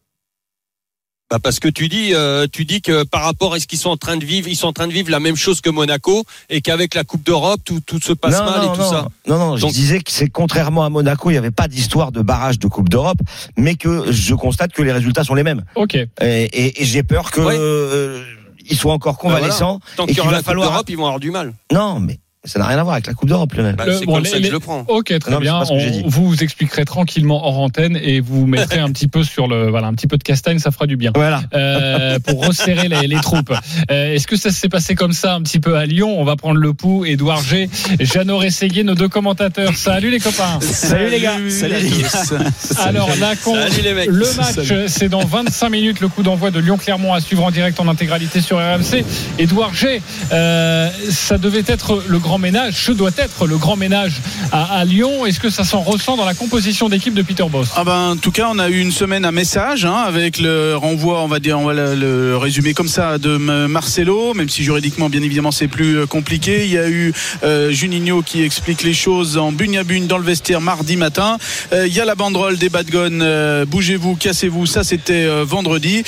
S6: Bah parce que tu dis, euh, tu dis que par rapport à ce qu'ils sont en train de vivre, ils sont en train de vivre la même chose que Monaco et qu'avec la Coupe d'Europe, tout, tout se passe
S5: non,
S6: mal
S5: non,
S6: et tout
S5: non,
S6: ça.
S5: Non, non, je disais que c'est contrairement à Monaco, il n'y avait pas d'histoire de barrage de Coupe d'Europe, mais que je constate que les résultats sont les mêmes.
S3: Ok.
S5: Et, et, et j'ai peur que
S6: Ouais.
S5: euh, ils soient encore convalescents.
S6: Bah voilà. Tant
S5: et
S6: qu'il y aura
S5: va
S6: la Coupe
S5: falloir.
S6: d'Europe, ils vont avoir du mal.
S5: Non, mais ça n'a rien à voir avec la Coupe d'Europe, Lionel.
S6: Bah, c'est
S3: bon,
S6: comme
S3: les-
S6: ça que
S3: les-
S6: je le prends.
S3: Ok, très
S5: Non,
S3: bien. On- vous vous expliquerez tranquillement hors antenne et vous mettrez un petit peu sur le, voilà, un petit peu de castagne, ça fera du bien.
S5: Voilà.
S3: Euh, pour resserrer les, les troupes. Euh, Est-ce que ça s'est passé comme ça un petit peu à Lyon? On va prendre le pouls. Édouard G, Jeannot Rességuier, nos deux commentateurs. Salut les copains.
S5: Salut les gars.
S10: Salut à tous.
S3: Alors la con,
S6: Salut les mecs.
S3: le match, c'est dans 25 minutes le coup d'envoi de Lyon-Clermont à suivre en direct en intégralité sur RMC. Édouard G, euh, ça devait être le grand ménage, ce doit être le grand ménage à, Lyon. Est-ce que ça s'en ressent dans la composition d'équipe de Peter Boss?
S10: Ah ben, en tout cas, on a eu une semaine à message hein, avec le renvoi, on va dire, on va le, le résumer comme ça, de Marcelo, même si juridiquement, bien évidemment, c'est plus euh, compliqué. Il y a eu euh, Juninho qui explique les choses en bugne à bugne dans le vestiaire mardi matin. Euh, il y a la banderole des Bad Guns, euh, bougez-vous, cassez-vous, ça c'était vendredi.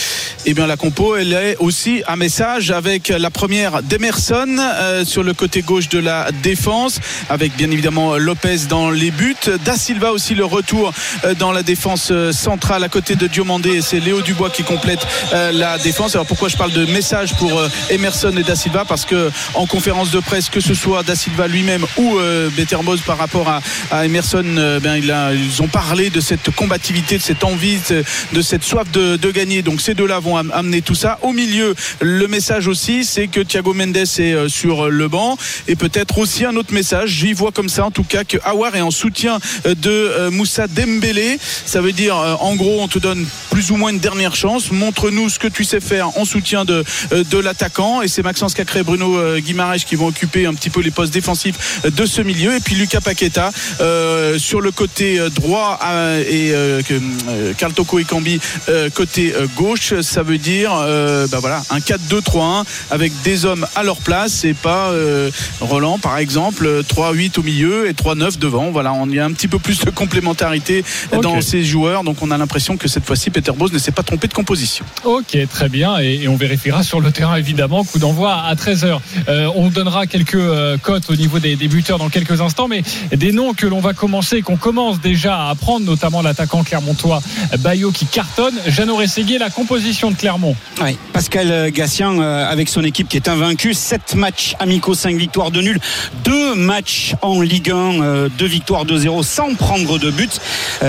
S10: Et bien la compo, elle est aussi à message avec la première d'Emerson sur le côté gauche de la la défense, avec bien évidemment Lopez dans les buts. Da Silva aussi le retour euh, dans la défense euh, centrale à côté de Diomandé. Et c'est Léo Dubois qui complète euh, la défense. Alors pourquoi je parle de message pour Emerson et Da Silva? Parce que en conférence de presse, que ce soit Da Silva lui-même ou Beterbos par rapport à, Emerson, ben, ils ont parlé de cette combativité, de cette envie, de cette soif de, de gagner. Donc ces deux-là vont amener tout ça. Au milieu, le message aussi, c'est que Thiago Mendes est sur le banc et peut-être aussi un autre message. J'y vois comme ça en tout cas que Awar est en soutien de Moussa Dembélé. Ça veut dire en gros on te donne plus ou moins une dernière chance. Montre-nous ce que tu sais faire en soutien de, de l'attaquant. Et c'est Maxence Cacré et Bruno Guimaraes qui vont occuper un petit peu les postes défensifs de ce milieu. Et puis Lucas Paqueta euh, sur le côté droit et euh, Carl Toko et Cambi côté gauche. Ça veut dire bah voilà, un 4-2-3-1 avec des hommes à leur place et pas Roland par exemple 3-8 au milieu et 3-9 devant. Voilà, on y a un petit peu plus de complémentarité dans ces joueurs. Donc on a l'impression que cette fois-ci, Peter Bose ne s'est pas trompé de composition.
S3: Ok, très bien. Et, on vérifiera sur le terrain, évidemment. Coup d'envoi à 13h. Euh, on donnera quelques euh, cotes au niveau des, buteurs dans quelques instants. Mais des noms que l'on va commencer, qu'on commence déjà à apprendre, notamment l'attaquant clermontois Bayo qui cartonne. Jeannot Rességuier, la composition de Clermont.
S11: Oui, Pascal Gassien, euh, avec son équipe qui est invaincu. 7 matchs amicaux, 5 victoires de nul. 2 matchs en Ligue 1, 2 victoires de 0 sans prendre de but.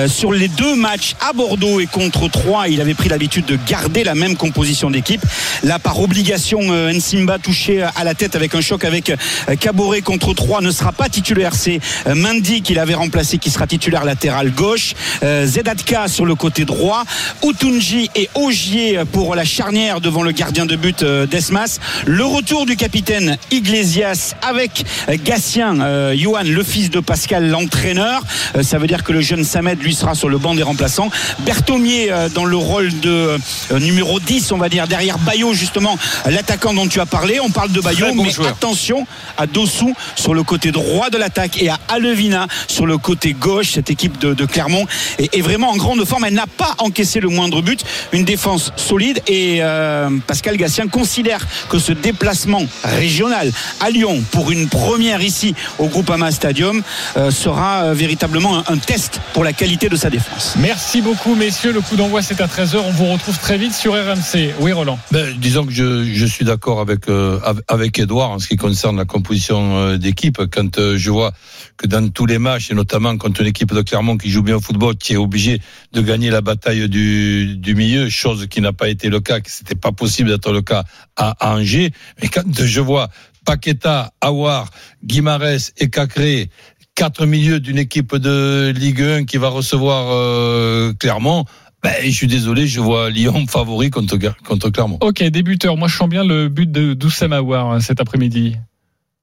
S11: sur les deux matchs à Bordeaux et contre 3, il avait pris l'habitude de garder la même composition d'équipe. Là, par obligation, euh, Nsimba touché à la tête avec un choc avec euh, Caboret contre 3 ne sera pas titulaire. C'est euh, Mendy qui l'avait remplacé qui sera titulaire latéral gauche. Zedatka sur le côté droit. Utunji et Ogier pour la charnière devant le gardien de but d'Esmas. Le retour du capitaine Iglesias avec Gassien, Johan, le fils de Pascal, l'entraîneur. Ça veut dire que le jeune Samed lui sera sur le banc des remplaçants. Berthomier euh, dans le rôle de euh, numéro 10, on va dire, derrière Bayo, justement, l'attaquant dont tu as parlé. On parle de Bayo, mais attention à Dossou sur le côté droit de l'attaque et à Alevina sur le côté gauche. Cette équipe de, Clermont est, vraiment en grande forme. Elle n'a pas encaissé le moindre but. Une défense solide et euh, Pascal Gassien considère que ce déplacement régional à Lyon pour une première ici au Groupama Stadium sera véritablement un, un test pour la qualité de sa défense.
S3: Merci beaucoup, messieurs. Le coup d'envoi, c'est à 13h. On vous retrouve très vite sur RMC. Oui, Roland.
S4: Ben, disons que je, je suis d'accord avec, euh, avec Edouard en ce qui concerne la composition euh, d'équipe. Quand euh, je vois que dans tous les matchs, et notamment contre une équipe de Clermont qui joue bien au football, qui est obligée de gagner la bataille du, du milieu, chose qui n'a pas été le cas, que c'était pas possible d'être le cas à, Angers. Mais quand je vois Paqueta, Awar, Guimarès et Cacré quatre milieux d'une équipe de Ligue 1 qui va recevoir euh, Clermont. Ben, je suis désolé, je vois Lyon favori contre, contre Clermont.
S3: Ok, débuteur. Moi, je sens bien le but de Doussem Aouar hein, cet après-midi.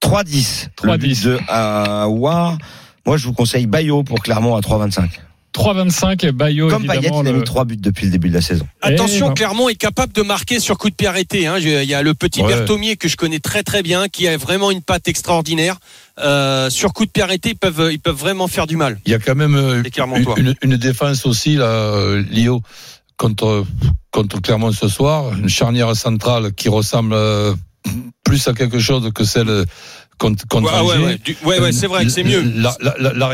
S5: 3-10. 3-10. de Aouar. Moi, je vous conseille Bayo pour Clermont à 3-25.
S3: 3-25, Bayo.
S5: Comme Payet, il a mis 3 buts depuis le début de la saison.
S6: Attention, ben. Clermont est capable de marquer sur coup de pied arrêté. Hein. Il y a le petit Berthomier que je connais très très bien, qui a vraiment une patte extraordinaire. Euh, sur coup de pied arrêté, ils peuvent, ils peuvent vraiment faire du mal.
S4: Il y a quand même euh, une, une, défense aussi, là, euh, Lio, contre, contre Clermont ce soir. Une charnière centrale qui ressemble plus à quelque chose que celle contre, contre
S6: ouais, ouais, ouais, c'est vrai que c'est mieux.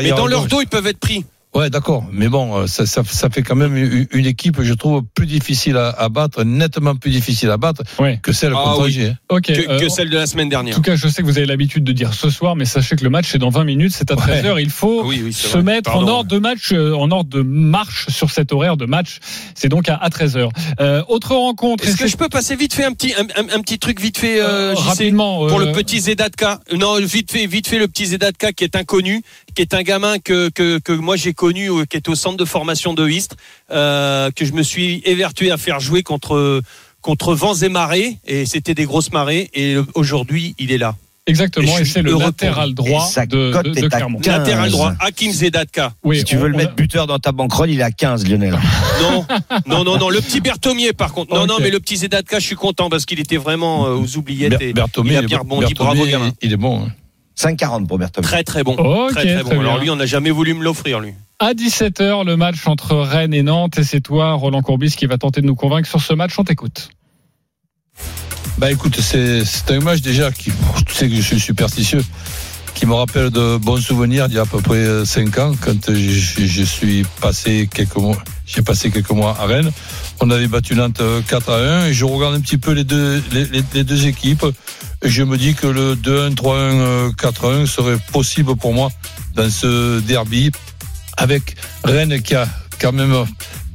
S6: Mais dans leur dos, ils peuvent être pris.
S4: Ouais, d'accord. Mais bon, euh, ça, ça, ça, fait quand même une équipe, je trouve, plus difficile à, à battre, nettement plus difficile à battre que celle ah, contre oui.
S6: Hein. que, euh, celle de la semaine dernière.
S3: En tout cas, je sais que vous avez l'habitude de dire ce soir, mais sachez que le match est dans 20 minutes, c'est à 13h. Il faut se mettre en ordre de match, euh, en ordre de marche sur cet horaire de match. C'est donc à, 13h. Euh, autre rencontre.
S6: Est-ce que je peux passer vite fait un petit, un, un, petit truc vite fait, euh, rapidement pour le petit Zedatka? Non, vite fait, vite fait le petit Zedatka qui est inconnu, qui est un gamin que, que, que moi j'ai connu, euh, qui est au centre de formation de Istres, euh, que je me suis évertué à faire jouer contre, contre vents et marées, et c'était des grosses marées, et aujourd'hui il est là.
S3: Exactement, et, c'est le latéral droit de, de, de Clermont.
S6: Latéral droit, Hakim Zedatka.
S5: Oui, si tu veux le mettre buteur dans ta banquerolle, il est à 15, Lionel.
S6: Non, non, non, non. Le petit Berthomier, par contre. Non, non, mais le petit Zedatka, je suis content parce qu'il était vraiment euh, aux oubliettes.
S4: Berthomier, il a bien rebondi. Bravo, gamin. Il est bon. Hein.
S5: 5,40 pour Berthomier.
S6: Très très bon. très, très bon. Alors lui, on n'a jamais voulu me l'offrir, lui.
S3: À 17h, le match entre Rennes et Nantes. Et c'est toi, Roland Courbis, qui va tenter de nous convaincre sur ce match. On t'écoute.
S4: Bah écoute, c'est un match déjà qui. Tu sais que je suis superstitieux. qui me rappelle de bons souvenirs d'il y a à peu près 5 ans, quand je, je suis passé quelques mois, j'ai passé quelques mois à Rennes. On avait battu Nantes 4 à 1 et je regarde un petit peu les deux, les, les- les deux équipes je me dis que le 2-1, 3-1, 4-1 serait possible pour moi dans ce derby avec Rennes qui a quand même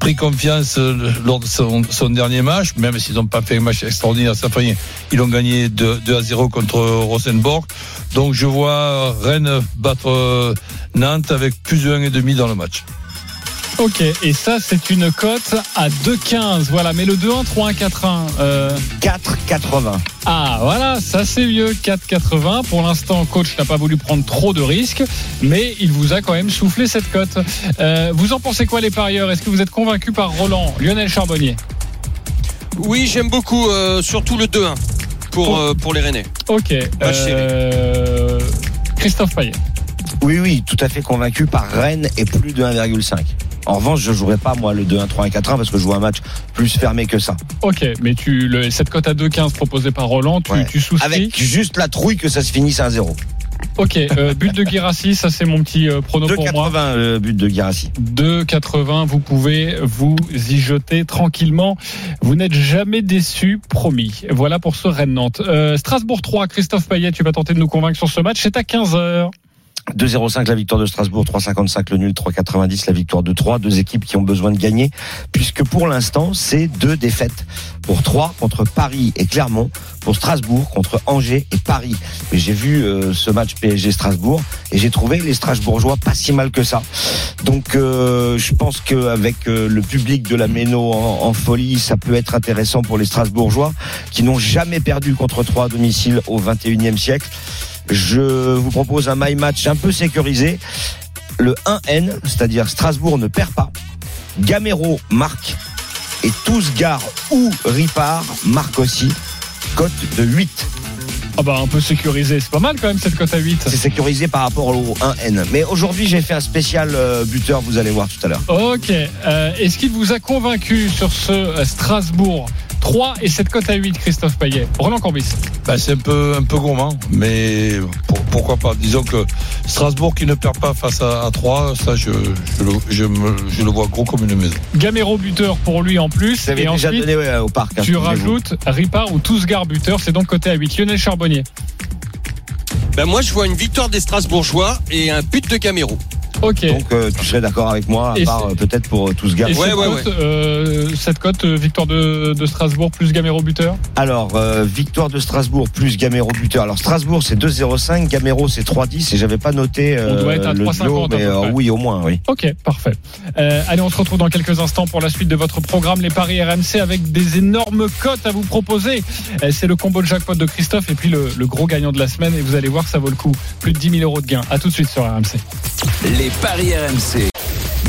S4: pris confiance euh, lors de son, dernier match, même s'ils n'ont pas fait un match extraordinaire, ça rien. Ils ont gagné 2, 2 à 0 contre Rosenborg. Donc je vois Rennes battre euh, Nantes avec plus de 1,5 dans le match.
S3: Ok, et ça, c'est une cote à 2,15. Voilà, mais le 2-1, 3-1, 4-1. Euh...
S5: 4,80.
S3: Ah, voilà, ça c'est mieux, 4,80. Pour l'instant, coach n'a pas voulu prendre trop de risques, mais il vous a quand même soufflé cette cote. Euh, vous en pensez quoi, les parieurs? Est-ce que vous êtes convaincu par Roland, Lionel Charbonnier?
S6: Oui, j'aime beaucoup, euh, surtout le 2-1 pour, euh, pour les Rennais.
S3: Ok. Euh, Christophe Payet.
S5: Oui, oui, tout à fait convaincu par Rennes et plus de 1,5. En revanche, je jouerai pas moi le 2-1, 3-1, 4-1 parce que je joue un match plus fermé que ça.
S3: Ok, mais tu, le, cette cote à 2,15 proposée par Roland, tu,
S5: Ouais.
S3: tu souscris
S5: Avec juste la trouille que ça se finisse à 1-0.
S3: Ok, euh, but de Girassi, ça c'est mon petit euh, prono pour moi.
S5: 2,80 le but de Guirassi.
S3: 2,80, vous pouvez vous y jeter tranquillement. Vous n'êtes jamais déçu, promis. Voilà pour ce Rennes-Nantes. Euh, Strasbourg 3, Christophe Payet, tu vas tenter de nous convaincre sur ce match. C'est à 15h.
S5: 2,05 la victoire de Strasbourg, 3,55 le nul, 3,90 la victoire de 3. Deux équipes qui ont besoin de gagner, puisque pour l'instant, c'est deux défaites. Pour 3 contre Paris et Clermont, pour Strasbourg contre Angers et Paris. Mais j'ai vu euh, ce match PSG-Strasbourg et j'ai trouvé les Strasbourgeois pas si mal que ça. Donc euh, je pense qu'avec euh, le public de la Méno en, folie, ça peut être intéressant pour les Strasbourgeois qui n'ont jamais perdu contre 3 à domicile au 21e siècle. Je vous propose un my match un peu sécurisé. Le 1N, c'est-à-dire Strasbourg ne perd pas. Gamero marque et Tousgar ou Ripard marque aussi. Cote de 8.
S3: Ah bah un peu sécurisé, c'est pas mal quand même cette cote à 8.
S5: C'est sécurisé par rapport au 1N. Mais aujourd'hui, j'ai fait un spécial euh, buteur, vous allez voir tout à l'heure.
S3: Ok, euh, est-ce qu'il vous a convaincu sur ce euh, Strasbourg 3 et cette cote à 8, Christophe Payet Roland Corbis.
S4: Ben, c'est un peu, un peu gourmand, mais pour- pourquoi pas? Disons que Strasbourg qui ne perd pas face à, à 3, ça je, je, le, je, me- je le vois gros comme une maison.
S3: Gamero buteur pour lui en plus.
S5: Vous avez
S3: Et
S5: déjà
S3: ensuite,
S5: donné ouais, au parc. hein,
S3: tu rajoutes Ripard ou Tousgar buteur, c'est donc coté à 8. Lionel Charbonnier.
S6: Ben moi, je vois une victoire des Strasbourgeois et un but de Gamero.
S3: Ok.
S5: Donc euh, tu serais d'accord avec moi, à part euh, peut-être pour euh, Tousgar.
S3: Et
S6: Ouais,
S3: cette,
S6: ouais,
S3: cote, euh, cette cote, euh, victoire de, de Strasbourg plus Gamero buteur
S5: Alors, euh, victoire de Strasbourg plus Gamero buteur. Alors Strasbourg c'est 2,05, Gamero c'est 3,10 et j'avais pas noté euh,
S3: On doit être à
S5: le
S3: 3,50
S5: duo,
S3: à peu
S5: mais euh,
S3: près.
S5: oui au moins, oui.
S3: Ok, parfait. Euh, allez, on se retrouve dans quelques instants pour la suite de votre programme, les paris RMC, avec des énormes cotes à vous proposer. Euh, C'est le combo de jackpot de Christophe et puis le, le gros gagnant de la semaine. Et vous allez voir, ça vaut le coup. Plus de 10 000 euros de gains. À tout de suite sur RMC.
S2: Les paris RMC.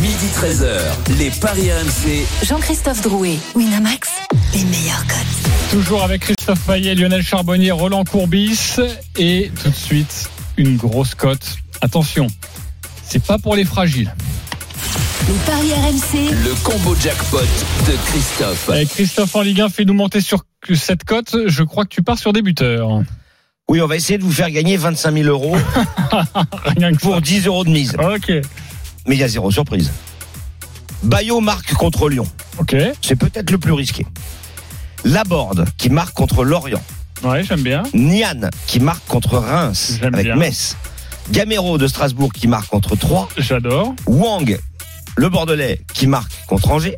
S2: Midi 13h, les paris RMC.
S1: Jean-Christophe Drouet, Winamax, les meilleurs cotes.
S3: Toujours avec Christophe Payet, Lionel Charbonnier, Roland Courbis. Et tout de suite, une grosse cote. Attention, c'est pas pour les fragiles.
S1: Les paris RMC,
S2: Le combo jackpot de Christophe.
S3: Eh, Christophe en Ligue 1, fais-nous monter sur cette cote. Je crois que tu pars sur des buteurs.
S5: Oui, on va essayer de vous faire gagner 25 000 euros
S3: Rien que
S5: pour 10 euros de mise.
S3: Ok.
S5: Mais il y a zéro surprise. Bayo marque contre Lyon.
S3: Ok.
S5: C'est peut-être le plus risqué. Laborde qui marque contre Lorient.
S3: Ouais, j'aime bien.
S5: Nian qui marque contre Reims
S3: J'aime
S5: avec
S3: bien.
S5: Metz. Gamero de Strasbourg qui marque contre Troyes.
S3: J'adore.
S5: Wang, le Bordelais, qui marque contre Angers.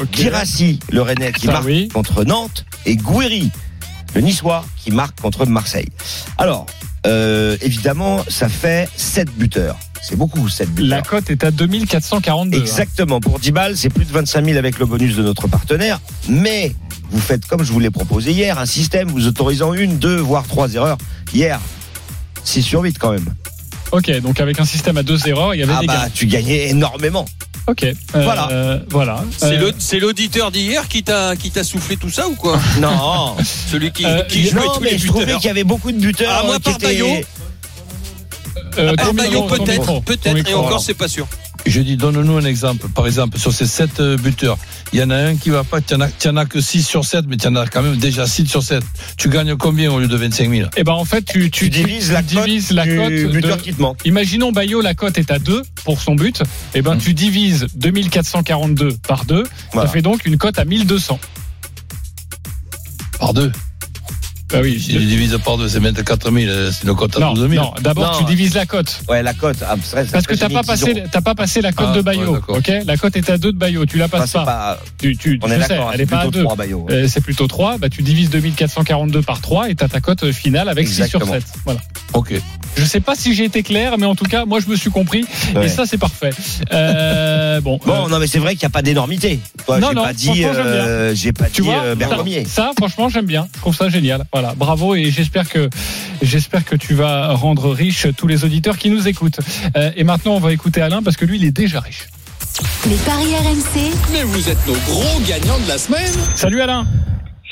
S3: Ok.
S5: Girassi, le Rennais, qui
S3: Ça,
S5: marque
S3: oui.
S5: contre Nantes. Et Gouiri, le Niçois, qui marque contre Marseille. Alors, euh, évidemment, ça fait 7 buteurs. C'est beaucoup, 7 buteurs.
S3: La cote est à 2442. hein.
S5: Exactement. Pour 10 balles, c'est plus de 25 000 avec le bonus de notre partenaire. Mais vous faites comme je vous l'ai proposé hier, un système vous autorisant une, deux, voire trois erreurs. Hier, 6 sur 8 quand même.
S3: Ok, donc avec un système à deux erreurs, il y avait
S5: Ah
S3: des
S5: bah,
S3: gains.
S5: tu gagnais énormément.
S3: Ok. Euh,
S5: Voilà.
S3: voilà.
S6: C'est
S3: Euh,
S6: c'est l'auditeur d'hier qui t'a qui t'a soufflé tout ça ou quoi?
S5: Non.
S6: Celui qui,
S3: Euh,
S6: qui jouait
S5: non,
S6: tous
S5: mais
S6: les
S5: je trouvais
S6: buteurs.
S5: qu'il y avait beaucoup de buteurs.
S6: Ah, moi, par
S5: étaient-
S3: euh,
S6: Par Bayo peut-être, peut-être, et encore c'est pas sûr.
S4: Je dis, donne-nous un exemple. Par exemple, sur ces 7 buteurs, il y en a un qui va pas, tu n'en as, as, que 6 sur 7, mais tu en as quand même déjà 6 sur 7. Tu gagnes combien au lieu de 25 000
S3: Eh ben en fait, tu, tu,
S5: tu divises tu, la
S3: divises cote,
S5: du buteur
S3: de,
S5: qui te.
S3: Imaginons Bayo, la cote est à 2 pour son but. Eh ben hum. tu divises 2442 par 2,
S5: voilà.
S3: ça fait donc une cote à 1200.
S4: Par 2
S3: ah oui,
S4: si tu divises par deux, c'est 24 000, c'est une cote à 12 000.
S3: Non, d'abord, tu divises la cote.
S5: Ouais, la cote. Ah,
S3: Parce que t'as pas, pas passé la cote
S4: ah,
S3: de Bayo.
S4: Ouais,
S3: ok? La cote est à 2 de Bayo. Tu la passes
S5: enfin,
S3: pas.
S5: pas.
S3: Tu, tu,
S5: On est
S3: sais, elle est pas à 2.
S5: Ouais.
S3: Euh, c'est plutôt 3. Bah, tu divises 2442 par 3 et t'as ta cote finale avec Exactement. 6 sur 7. Voilà.
S4: Ok.
S3: Je sais pas si j'ai été clair, mais en tout cas, moi, je me suis compris.
S5: Ouais.
S3: Et ça, c'est parfait. Euh, bon.
S5: Bon,
S3: euh...
S5: non, mais c'est vrai qu'il n'y a pas d'énormité.
S3: Euh,
S5: j'ai pas dit, j'ai pas dit Bergomier.
S3: Ça, franchement, j'aime bien. Je trouve ça génial. Voilà, bravo et j'espère que j'espère que tu vas rendre riche tous les auditeurs qui nous écoutent. Euh, et maintenant, on va écouter Alain parce que lui, il est déjà riche.
S1: Les paris RMC,
S2: Mais vous êtes nos gros gagnants de la semaine.
S3: Salut Alain.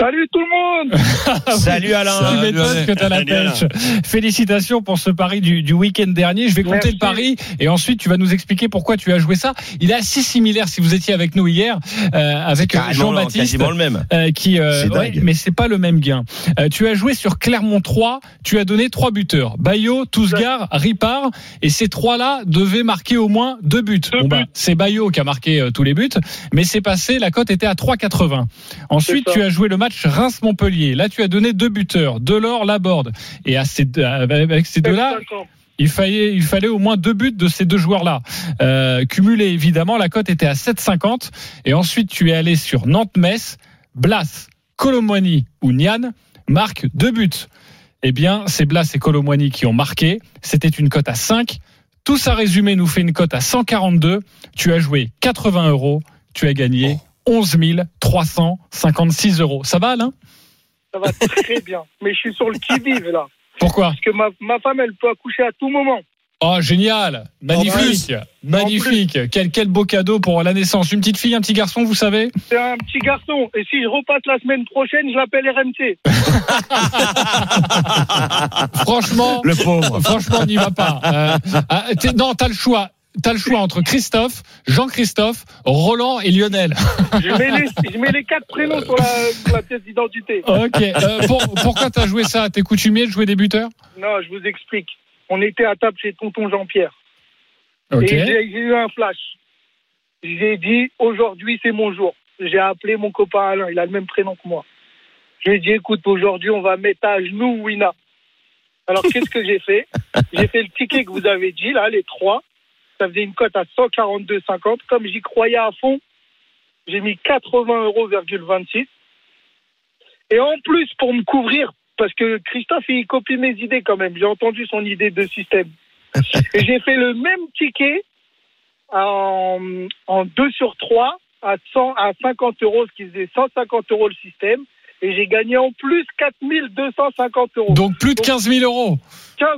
S8: Salut tout le monde
S5: Salut
S3: Tu
S5: Alain.
S3: m'étonnes
S4: Alain.
S3: que t'as la pêche. Félicitations pour ce pari du, du week-end dernier. Je vais compter
S8: Merci.
S3: le pari et ensuite tu vas nous expliquer pourquoi tu as joué ça. Il est assez similaire si vous étiez avec nous hier euh, avec
S5: Carrément,
S3: Jean-Baptiste.
S5: Quasiment le même.
S3: euh, qui euh, ouais, mais c'est pas le même gain. Euh, tu as joué sur Clermont 3, tu as donné trois buteurs, Bayo, Tousgar, Ripard et ces trois-là devaient marquer au moins deux buts.
S8: Deux
S3: Bon bah, c'est Bayo qui a marqué euh, tous les buts, mais c'est passé, la cote était à 3,80. Ensuite, tu as joué le match Reims-Montpellier. Là, tu as donné deux buteurs, Delors, Laborde et avec ces deux-là, il fallait, au moins deux buts de ces deux joueurs-là. Euh, cumulé, évidemment, la cote était à 7,50. Et ensuite, tu es allé sur Nantes-Metz, Blas, Colomwani ou Nian marquent deux buts. Eh bien, c'est Blas et Colomwani qui ont marqué. C'était une cote à 5. Tout ça résumé nous fait une cote à 142. Tu as joué 80 euros. Tu as gagné 11 356 euros. Ça va, Alain?
S8: Ça va très bien. Mais je suis sur le qui-vive là.
S3: Pourquoi?
S8: Parce que ma, ma femme, elle peut accoucher à tout moment.
S3: Oh, génial Magnifique Magnifique quel, quel beau cadeau pour la naissance. Une petite fille, un petit garçon, vous savez?
S8: C'est un petit garçon. Et si je repasse la semaine prochaine, je l'appelle RMC.
S3: Franchement,
S5: Le pauvre.
S3: franchement, on n'y va pas. Euh, ah, non, t'as le choix. T'as le choix entre Christophe, Jean-Christophe, Roland et Lionel.
S8: Je mets les, je mets les quatre prénoms sur la, sur la pièce d'identité.
S3: Ok. Euh, pour- pourquoi t'as joué ça? T'es coutumier de jouer des buteurs?
S8: Non, je vous explique. On était à table chez tonton Jean-Pierre. Et j'ai j'ai eu un flash. J'ai dit, aujourd'hui, c'est mon jour. J'ai appelé mon copain Alain, il a le même prénom que moi. Je lui ai dit, écoute, aujourd'hui, on va mettre à genoux Wina. Alors, qu'est-ce que j'ai fait? J'ai fait le ticket que vous avez dit, là, les trois. Ça faisait une cote à 142,50. Comme j'y croyais à fond, j'ai mis 80 euros, 26. Et en plus, pour me couvrir, parce que Christophe, il copie mes idées quand même. J'ai entendu son idée de système. Et j'ai fait le même ticket en, en 2 sur 3 à, 100, à 50 euros, ce qui faisait 150 euros le système. Et j'ai gagné en plus 4250 euros.
S3: Donc plus de 15 000 euros.
S8: 15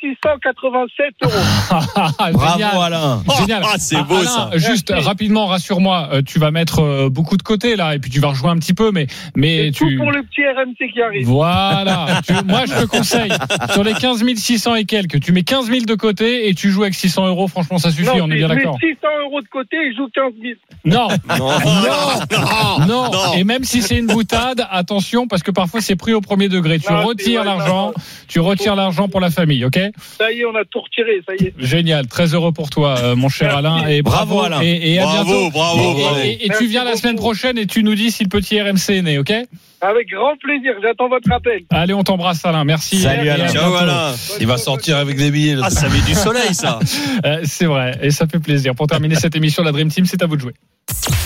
S8: 687 euros.
S5: Bravo
S3: Génial.
S5: Alain.
S3: Génial.
S10: Ah, c'est beau,
S3: Alain,
S10: ça.
S3: Juste
S8: Merci.
S3: rapidement, rassure-moi, euh, tu vas mettre euh, beaucoup de côté là, et puis tu vas rejouer un petit peu, mais mais
S8: C'est tout
S3: tu.
S8: pour le petit RMC qui arrive.
S3: Voilà. Tu- moi, je te conseille sur les 15 600 et quelques, tu mets 15 000 de côté et tu joues avec 600 euros. Franchement, ça suffit.
S8: non,
S3: on est bien
S8: mets
S3: d'accord.
S8: 600 euros de côté et je joue 15 000.
S3: Non.
S10: Non,
S3: Non,
S10: non.
S3: et même si c'est une boutade, attention parce que parfois c'est pris au premier degré. Tu retires l'argent, tu retires l'argent pour la famille, ok
S8: Ça y est, on a tout retiré, ça y est.
S3: Génial, très heureux pour toi, euh, mon cher. Alain, et bravo,
S5: Bravo, Alain.
S3: et, et à
S10: Bravo,
S3: bientôt.
S10: bravo,
S3: Et- et-
S10: bravo.
S3: Et, et tu viens la semaine prochaine et tu nous dis si le petit RMC est né, ok
S8: Avec grand plaisir, j'attends votre appel.
S3: Allez, on t'embrasse, Alain. Merci.
S5: Salut, Alain.
S10: Ciao. Alain.
S4: Il va sortir avec des billets. le
S10: Ah, ça met du soleil, ça.
S3: Euh, c'est vrai, et ça fait plaisir. Pour terminer cette émission, la Dream Team, c'est à vous de jouer.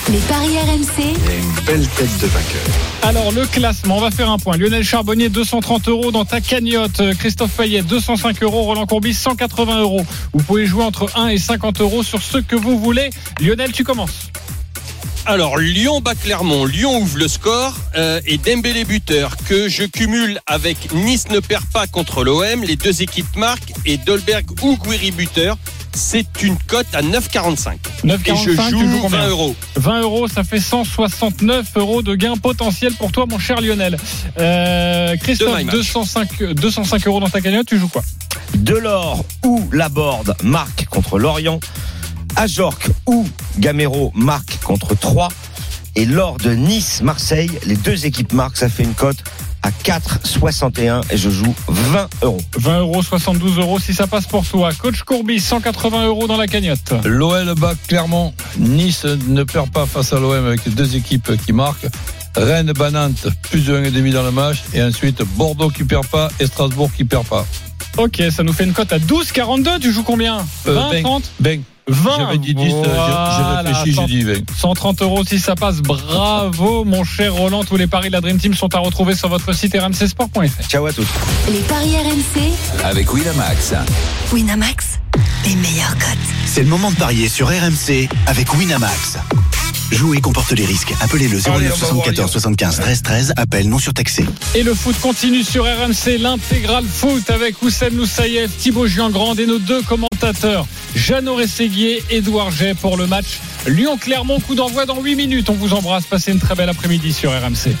S1: les paris RMC,
S2: Une belle tête de vainqueur.
S3: Alors, le classement, on va faire un point. Lionel Charbonnier, 230 euros dans ta cagnotte. Euh, Christophe Payet, 205 euros. Roland Courbis, 180 euros. Vous pouvez jouer entre 1 et 50 euros sur ce que vous voulez. Lionel, tu commences.
S6: Alors Lyon bat Clermont, Lyon ouvre le score euh, et Dembélé buteur que je cumule avec Nice ne perd pas contre l'OM, les deux équipes marquent et Dolberg ou Guiri buteur. C'est une cote à 9,45 et
S3: 9,45,
S6: je
S3: tu
S6: joue
S3: joues combien
S6: 20 euros.
S3: 20 euros, ça fait 169 euros de gain potentiel pour toi, mon cher Lionel. Euh, Christophe,
S6: my match.
S3: 205, 205 euros dans ta cagnotte, tu joues quoi?
S5: Delors ou Laborde marque contre Lorient. Ajorc ou Gamero marquent contre 3. Et lors de Nice-Marseille, les deux équipes marquent. Ça fait une cote à 4,61 et je joue 20 euros.
S3: 20 euros, 72 euros si ça passe pour toi. Coach Courbis, 180 euros dans la cagnotte.
S4: L'OL bat Clermont. Nice ne perd pas face à l'OM avec deux équipes qui marquent. Rennes bat Nantes, plus de 1,5 dans le match. Et ensuite, Bordeaux qui perd pas et Strasbourg qui perd pas.
S3: Ok, ça nous fait une cote à 12,42. Tu joues combien? 20,
S4: ben,
S3: 30
S4: ben,
S3: 20
S4: J'avais dit 10,
S3: Voilà,
S4: j'ai réfléchi, j'ai dit 20.
S3: 130 euros si ça passe. Bravo, mon cher Roland. Tous les paris de la Dream Team sont à retrouver sur votre site rmcsport.fr.
S5: Ciao à tous.
S1: Les paris RMC,
S2: Avec Winamax.
S1: Winamax, les meilleurs cotes.
S12: C'est le moment de parier sur RMC avec Winamax. Jouer comporte les risques. Appelez le
S4: Allez,
S12: 09
S4: on va voir
S12: 74 75 13 13. Appel non surtaxé.
S3: Et le foot continue sur RMC, l'intégral foot avec Oussem Moussaïef, Thibaut Giangrande et nos deux commentateurs, Jeannot Rességuier, Édouard Jay pour le match Lyon-Clermont. Coup d'envoi dans 8 minutes. On vous embrasse. Passez une très belle après-midi sur RMC. Salut.